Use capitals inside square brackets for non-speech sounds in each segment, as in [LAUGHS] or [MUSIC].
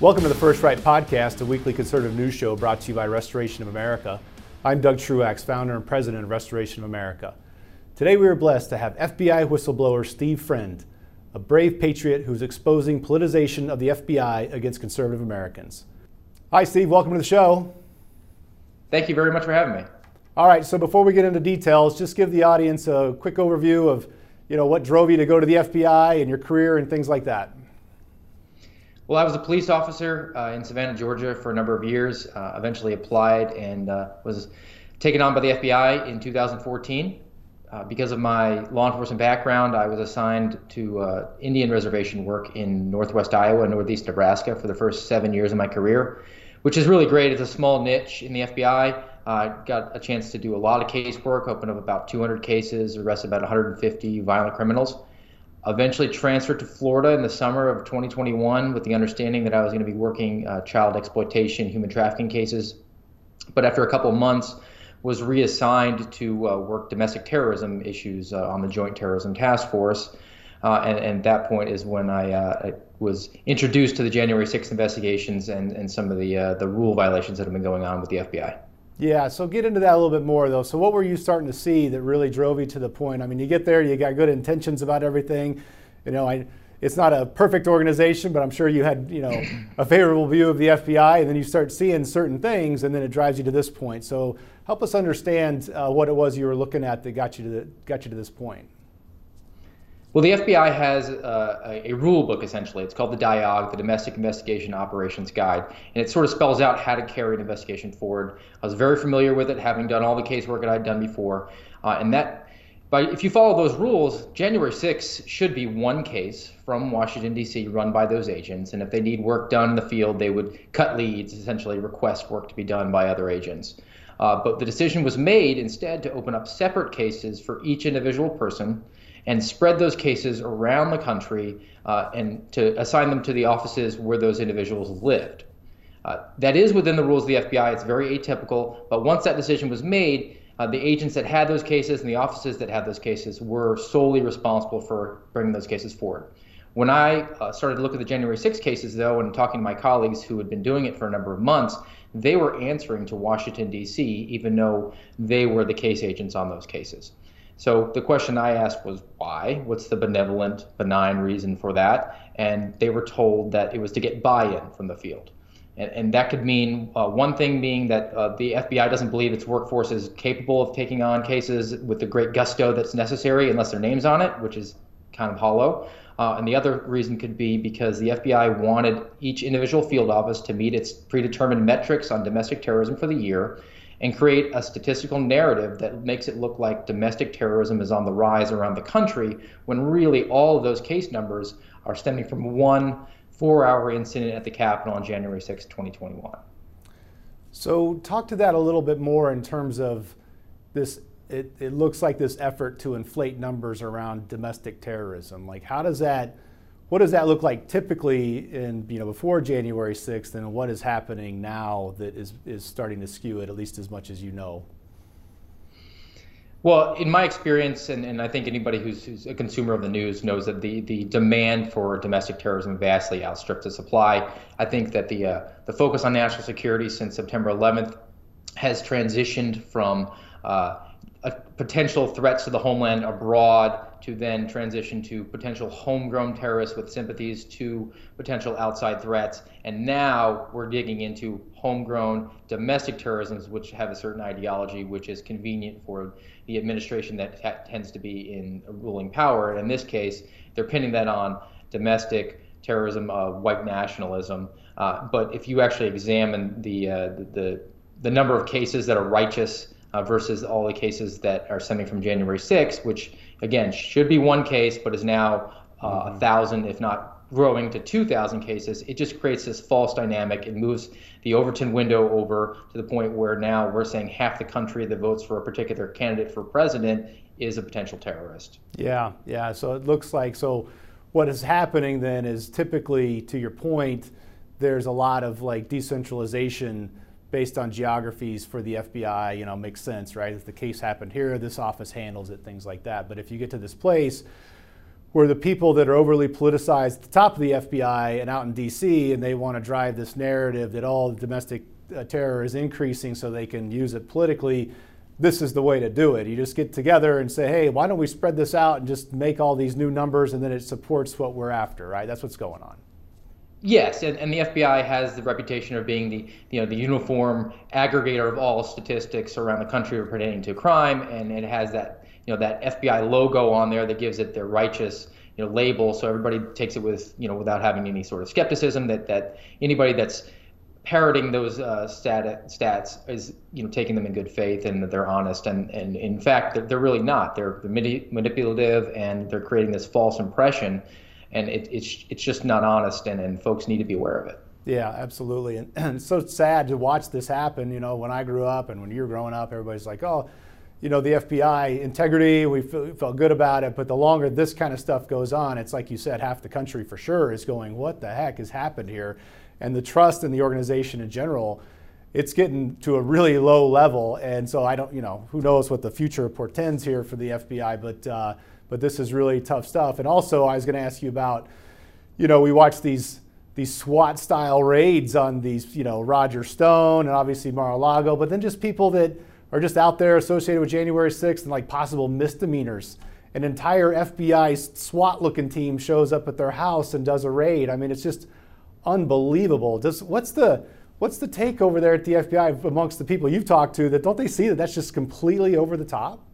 Welcome to the First Right Podcast, a weekly conservative news show brought to you by Restoration of America. I'm Doug Truax, founder and president of Restoration of America. Today we are blessed to have FBI whistleblower Steve Friend, a brave patriot who's exposing politicization of the FBI against conservative Americans. Hi, Steve. Welcome to the show. Thank you very much for having me. All right. So before we get into details, just give the audience a quick overview of, you know, what drove you to go to the FBI and your career and things like that. Well, I was a police officer uh, in Savannah, Georgia for a number of years. Uh, eventually applied and uh, was taken on by the FBI in 2014. Uh, because of my law enforcement background, I was assigned to uh, Indian reservation work in northwest Iowa and northeast Nebraska for the first seven years of my career, which is really great. It's a small niche in the FBI. I got a chance to do a lot of casework, open up about 200 cases, arrest about 150 violent criminals eventually transferred to Florida in the summer of 2021 with the understanding that I was going to be working uh, child exploitation, human trafficking cases. But after a couple of months, was reassigned to uh, work domestic terrorism issues uh, on the Joint Terrorism Task Force. Uh, and, and that point is when I, uh, I, was introduced to the January 6th investigations and, and some of the, uh, the rule violations that have been going on with the FBI. Yeah, so get into that a little bit more though. So what were you starting to see that really drove you to the point? I mean, you get there, you got good intentions about everything. You know, I it's not a perfect organization, but I'm sure you had, you know, a favorable view of the FBI, and then you start seeing certain things, and then it drives you to this point. So help us understand uh, what it was you were looking at that got you to the, got you to this point. Well, the FBI has uh, a, rule book essentially. It's called the DIOG, the Domestic Investigation Operations Guide, and it sort of spells out how to carry an investigation forward. I was very familiar with it, having done all the casework that I'd done before, uh, and that. But if you follow those rules, January 6th should be one case from Washington D.C. run by those agents, and if they need work done in the field, they would cut leads, essentially request work to be done by other agents. Uh, but the decision was made instead to open up separate cases for each individual person and spread those cases around the country uh, and to assign them to the offices where those individuals lived. Uh, that is within the rules of the FBI. It's very atypical, but once that decision was made, uh, the agents that had those cases and the offices that had those cases were solely responsible for bringing those cases forward. When I uh, started to look at the January 6 cases, though, and talking to my colleagues who had been doing it for a number of months, they were answering to Washington, D.C., even though they were the case agents on those cases. So the question I asked was why? What's the benevolent, benign reason for that? And they were told that it was to get buy-in from the field. And, and that could mean uh, one thing being that uh, the FBI doesn't believe its workforce is capable of taking on cases with the great gusto that's necessary unless their name's on it, which is kind of hollow. Uh, and the other reason could be because the FBI wanted each individual field office to meet its predetermined metrics on domestic terrorism for the year and create a statistical narrative that makes it look like domestic terrorism is on the rise around the country when really all of those case numbers are stemming from one four hour incident at the Capitol on January 6, 2021. So, talk to that a little bit more in terms of this. It, it looks like this effort to inflate numbers around domestic terrorism. Like, how does that what does that look like typically in you know before January 6th, and what is happening now that is is starting to skew it at least as much as you know? Well, in my experience, and, and I think anybody who's, who's, a consumer of the news knows that the, the demand for domestic terrorism vastly outstrips the supply. I think that the uh, the focus on national security since September 11th has transitioned from uh, potential threats to the homeland abroad to then transition to potential homegrown terrorists with sympathies to potential outside threats. And now we're digging into homegrown domestic terrorisms, which have a certain ideology, which is convenient for the administration that ha- tends to be in a ruling power. And in this case, they're pinning that on domestic terrorism, uh, white nationalism. Uh, but if you actually examine the, uh, the the number of cases that are righteous uh, versus all the cases that are stemming from January 6th, which again should be one case, but is now uh, a mm-hmm. thousand, if not growing to 2,000 cases. It just creates this false dynamic. It moves the Overton window over to the point where now we're saying half the country that votes for a particular candidate for president is a potential terrorist. Yeah, yeah. So it looks like so. What is happening then is typically, to your point, there's a lot of like decentralization based on geographies for the FBI, you know, makes sense, right? If the case happened here, this office handles it, things like that. But if you get to this place where the people that are overly politicized at the top of the FBI and out in DC, and they want to drive this narrative that all domestic uh, terror is increasing so they can use it politically. This is the way to do it. You just get together and say, hey, why don't we spread this out and just make all these new numbers and then it supports what we're after, right? That's what's going on. Yes, and, and the FBI has the reputation of being the you know the uniform aggregator of all statistics around the country pertaining to crime, and it has that you know that FBI logo on there that gives it their righteous you know label, so everybody takes it with you know without having any sort of skepticism that that anybody that's parroting those uh, stat, stats is you know taking them in good faith and that they're honest. And and in fact they're, they're really not. They're manipulative and they're creating this false impression and it, it's it's just not honest, and, and folks need to be aware of it. Yeah, absolutely, and, and so sad to watch this happen. You know, when I grew up and when you were growing up, everybody's like, oh. You know, the FBI integrity, we felt good about it, but the longer this kind of stuff goes on, it's like you said, half the country for sure is going, what the heck has happened here? And the trust in the organization in general, it's getting to a really low level. And so I don't, you know, who knows what the future portends here for the FBI, but uh, but this is really tough stuff. And also, I was going to ask you about, you know, we watch these these SWAT style raids on these, you know, Roger Stone and obviously Mar-a-Lago, but then just people that are just out there associated with January 6th and like possible misdemeanors. An entire FBI SWAT looking team shows up at their house and does a raid. I mean, it's just unbelievable. Does what's the what's the take over there at the FBI amongst the people you've talked to that don't they see that that's just completely over the top?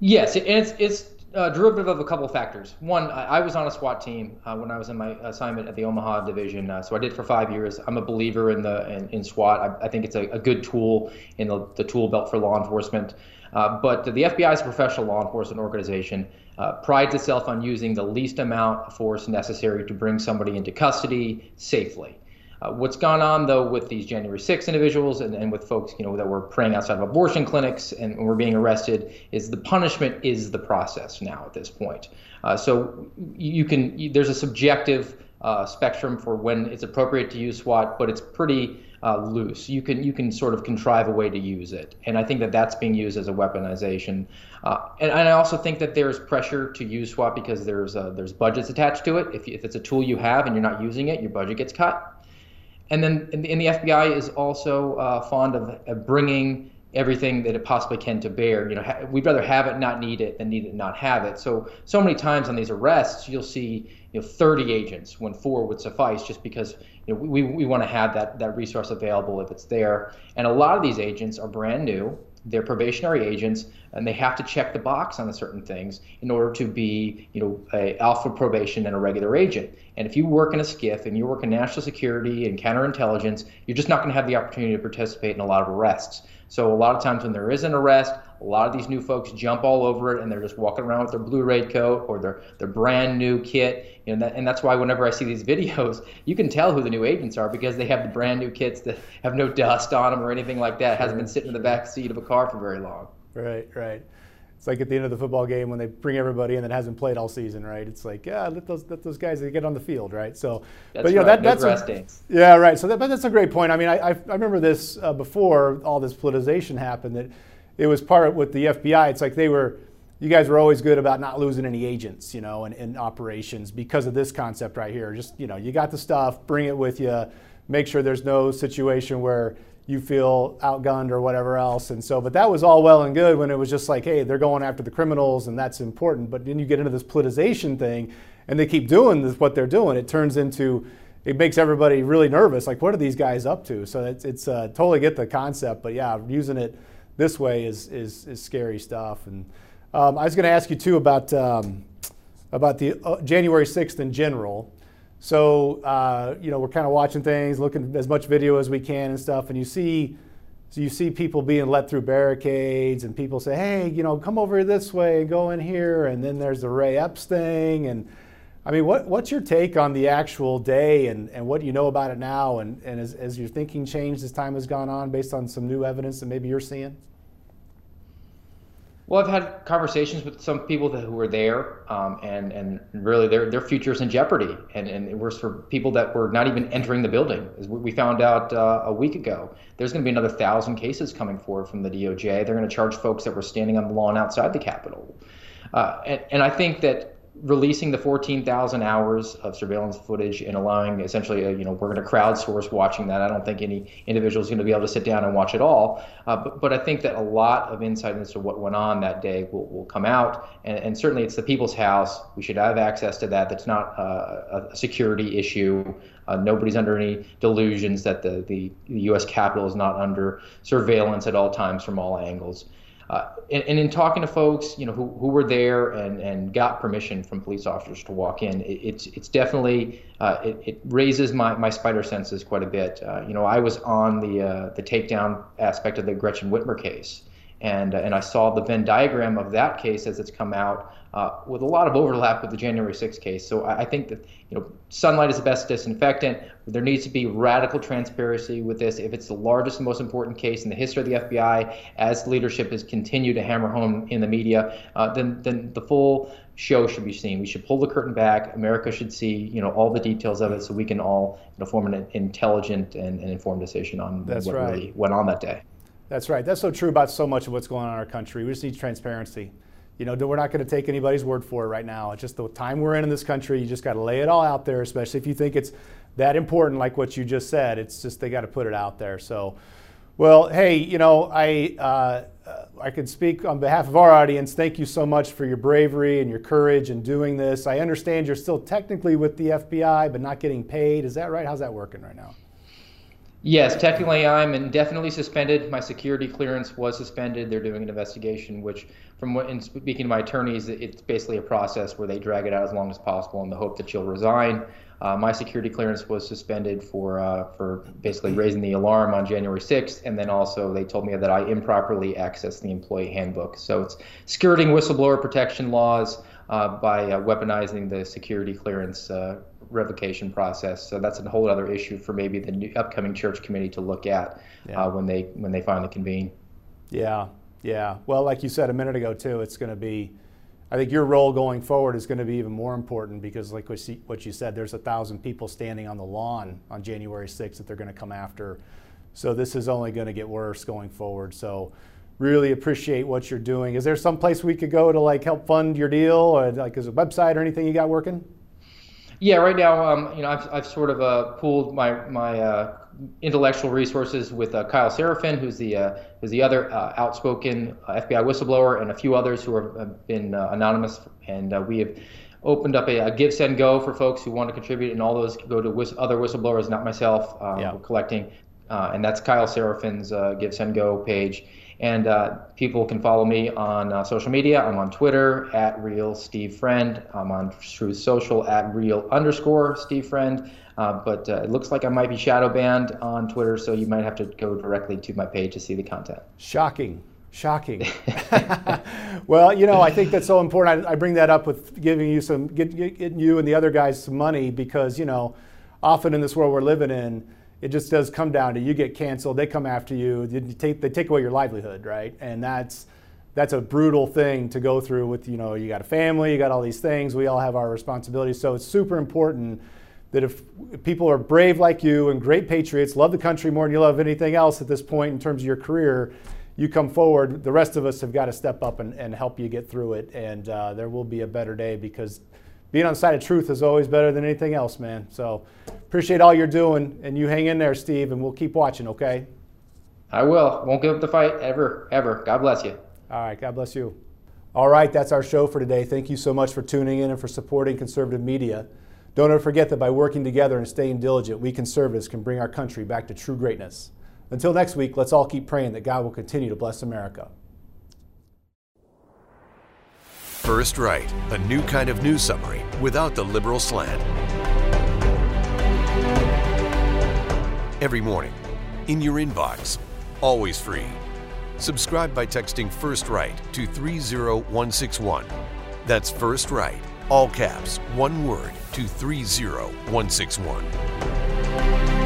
Yes, it's it's uh, derivative of a couple factors. One, I, I was on a SWAT team uh, when I was in my assignment at the Omaha division, uh, so I did for five years. I'm a believer in the in, in SWAT. I, I, think it's a, a, good tool in the, the tool belt for law enforcement. Uh, but the FBI is a professional law enforcement organization. Uh, prides itself on using the least amount of force necessary to bring somebody into custody safely. Uh, what's gone on though with these January 6 individuals and, and with folks you know that were praying outside of abortion clinics and were being arrested is the punishment is the process now at this point. Uh, so you can you, there's a subjective uh, spectrum for when it's appropriate to use SWAT, but it's pretty uh, loose. You can you can sort of contrive a way to use it, and I think that that's being used as a weaponization. Uh, and, and, I also think that there's pressure to use SWAT because there's uh, there's budgets attached to it. If, if it's a tool you have and you're not using it, your budget gets cut. And then and the, FBI is also uh, fond of, of, bringing everything that it possibly can to bear. You know, ha- we'd rather have it, not need it, than need it, not have it. So so many times on these arrests, you'll see you know 30 agents when four would suffice, just because you know we, we want to have that that resource available if it's there. And a lot of these agents are brand new they're probationary agents and they have to check the box on certain things in order to be you know a alpha probation and a regular agent. And if you work in a SCIF and you work in national security and counterintelligence you're just not going to have the opportunity to participate in a lot of arrests so a lot of times when there is an arrest a lot of these new folks jump all over it and they're just walking around with their blue raid coat or their, their brand new kit. You know, that, and that's why whenever I see these videos, you can tell who the new agents are because they have the brand new kits that have no dust on them or anything like that. It hasn't been sitting in the back seat of a car for very long. Right, right. It's like at the end of the football game when they bring everybody in that hasn't played all season, right? It's like, yeah, let those let those guys get on the field, right? So, that's but you know right. that, no that's a, yeah, right. So that, but that's a great point. I mean, I I, I remember this uh, before all this politicization happened that it was part with the FBI. It's like they were, you guys were always good about not losing any agents, you know, in, operations because of this concept right here. Just, you know, you got the stuff, bring it with you, make sure there's no situation where you feel outgunned or whatever else. And so, but that was all well and good when it was just like, hey, they're going after the criminals and that's important. But then you get into this politicization thing and they keep doing this, what they're doing. It turns into, it makes everybody really nervous. Like, what are these guys up to? So it's, it's uh, totally get the concept, but yeah, using it this way is is, is scary stuff. And um, I was going to ask you too about um, about the uh, January 6th in general. So uh, you know we're kind of watching things, looking as much video as we can and stuff, and you see. So you see people being let through barricades, and people say, "Hey, you know, come over this way and go in here." And then there's the Ray Epps thing, and I mean, what, what's your take on the actual day and, and what do you know about it now? And, and as, as your thinking changed as time has gone on based on some new evidence that maybe you're seeing? Well, I've had conversations with some people that, who were there, um, and and really their their future is in jeopardy, and and it was for people that were not even entering the building. As we found out uh, a week ago, there's going to be another thousand cases coming forward from the DOJ. They're going to charge folks that were standing on the lawn outside the Capitol. Uh, and, and I think that releasing the 14,000 hours of surveillance footage and allowing essentially, a, you know, we're going to crowdsource watching that. I don't think any individual is going to be able to sit down and watch it all. Uh, but, but I think that a lot of insight into what went on that day will, will come out. And, and certainly it's the people's house. We should have access to that. That's not uh, a security issue. Uh, nobody's under any delusions that the, the, the U.S. Capitol is not under surveillance at all times from all angles. Uh, and, and, in talking to folks, you know, who, who were there and, and got permission from police officers to walk in, it, it's it's definitely uh, it, it raises my, my spider senses quite a bit. Uh, you know, I was on the uh, the takedown aspect of the Gretchen Whitmer case, and uh, and I saw the Venn diagram of that case as it's come out uh, with a lot of overlap with the January 6th case. So I, I, think that you know sunlight is the best disinfectant. There needs to be radical transparency with this. If it's the largest and most important case in the history of the FBI, as leadership has continued to hammer home in the media, uh, then then the full show should be seen. We should pull the curtain back. America should see you know all the details of it, so we can all you know, form an intelligent and, and informed decision on That's what right. really went on that day. That's right. That's so true about so much of what's going on in our country. We just need transparency you know, we're not going to take anybody's word for it right now. It's just the time we're in in this country. You just got to lay it all out there, especially if you think it's that important, like what you just said. It's just they got to put it out there. So, well, hey, you know, I uh, I can speak on behalf of our audience. Thank you so much for your bravery and your courage in doing this. I understand you're still technically with the FBI, but not getting paid. Is that right? How's that working right now? Yes, technically I'm indefinitely suspended. My security clearance was suspended. They're doing an investigation, which, from what, in speaking to my attorneys, it's basically a process where they drag it out as long as possible in the hope that you'll resign. Uh, my security clearance was suspended for uh, for basically raising the alarm on January 6th, and then also they told me that I improperly accessed the employee handbook. So it's skirting whistleblower protection laws by uh, weaponizing the security clearance uh, revocation process. So that's a whole other issue for maybe the new, upcoming church committee to look at yeah. uh, when they when they finally convene. Yeah, yeah. Well, like you said a minute ago too, it's going to be. I think your role going forward is going to be even more important because, like what you said, there's a thousand people standing on the lawn on January 6th that they're going to come after. So this is only going to get worse going forward. So really appreciate what you're doing. Is there some place we could go to like help fund your deal, or like is a website or anything you got working? Yeah, right now, um, you know, I've, I've sort of uh, pooled my my uh, intellectual resources with uh, Kyle Seraphin, who's the uh, who's the other uh, outspoken uh, FBI whistleblower, and a few others who have been anonymous, and we have opened up a, a, GiveSendGo for folks who want to contribute, and all those go to whist- other whistleblowers, not myself. yeah. We're collecting, and that's Kyle Seraphin's GiveSendGo page. And uh, people can follow me on uh, social media. I'm on Twitter at real Steve Friend. I'm on Truth Social at real underscore Steve Friend. Uh, but uh, it looks like I might be shadow banned on Twitter, so you might have to go directly to my page to see the content. Shocking. Shocking. [LAUGHS] well, you know, I think that's so important. I, I bring that up with giving you some, get, getting you and the other guys some money because, you know, often in this world we're living in, it just does come down to you get canceled, they come after you, they take, they take away your livelihood, right? And that's that's a brutal thing to go through with, you know, you got a family, you got all these things, we all have our responsibilities. So it's super important that if people are brave like you and great patriots, love the country more than you love anything else at this point in terms of your career, you come forward. The rest of us have got to step up and, and help you get through it. And uh, there will be a better day because being on the side of truth is always better than anything else, man. So appreciate all you're doing, and you hang in there, Steve, and we'll keep watching, okay? I will. Won't give up the fight ever, ever. God bless you. All right. God bless you. All right. That's our show for today. Thank you so much for tuning in and for supporting conservative media. Don't ever forget that by working together and staying diligent, we conservatives can bring our country back to true greatness. Until next week, let's all keep praying that God will continue to bless America. First Right, a new kind of news summary without the liberal slant. Every morning, in your inbox, always free. Subscribe by texting First Right to 30161. That's First Right, all caps, one word, to 30161.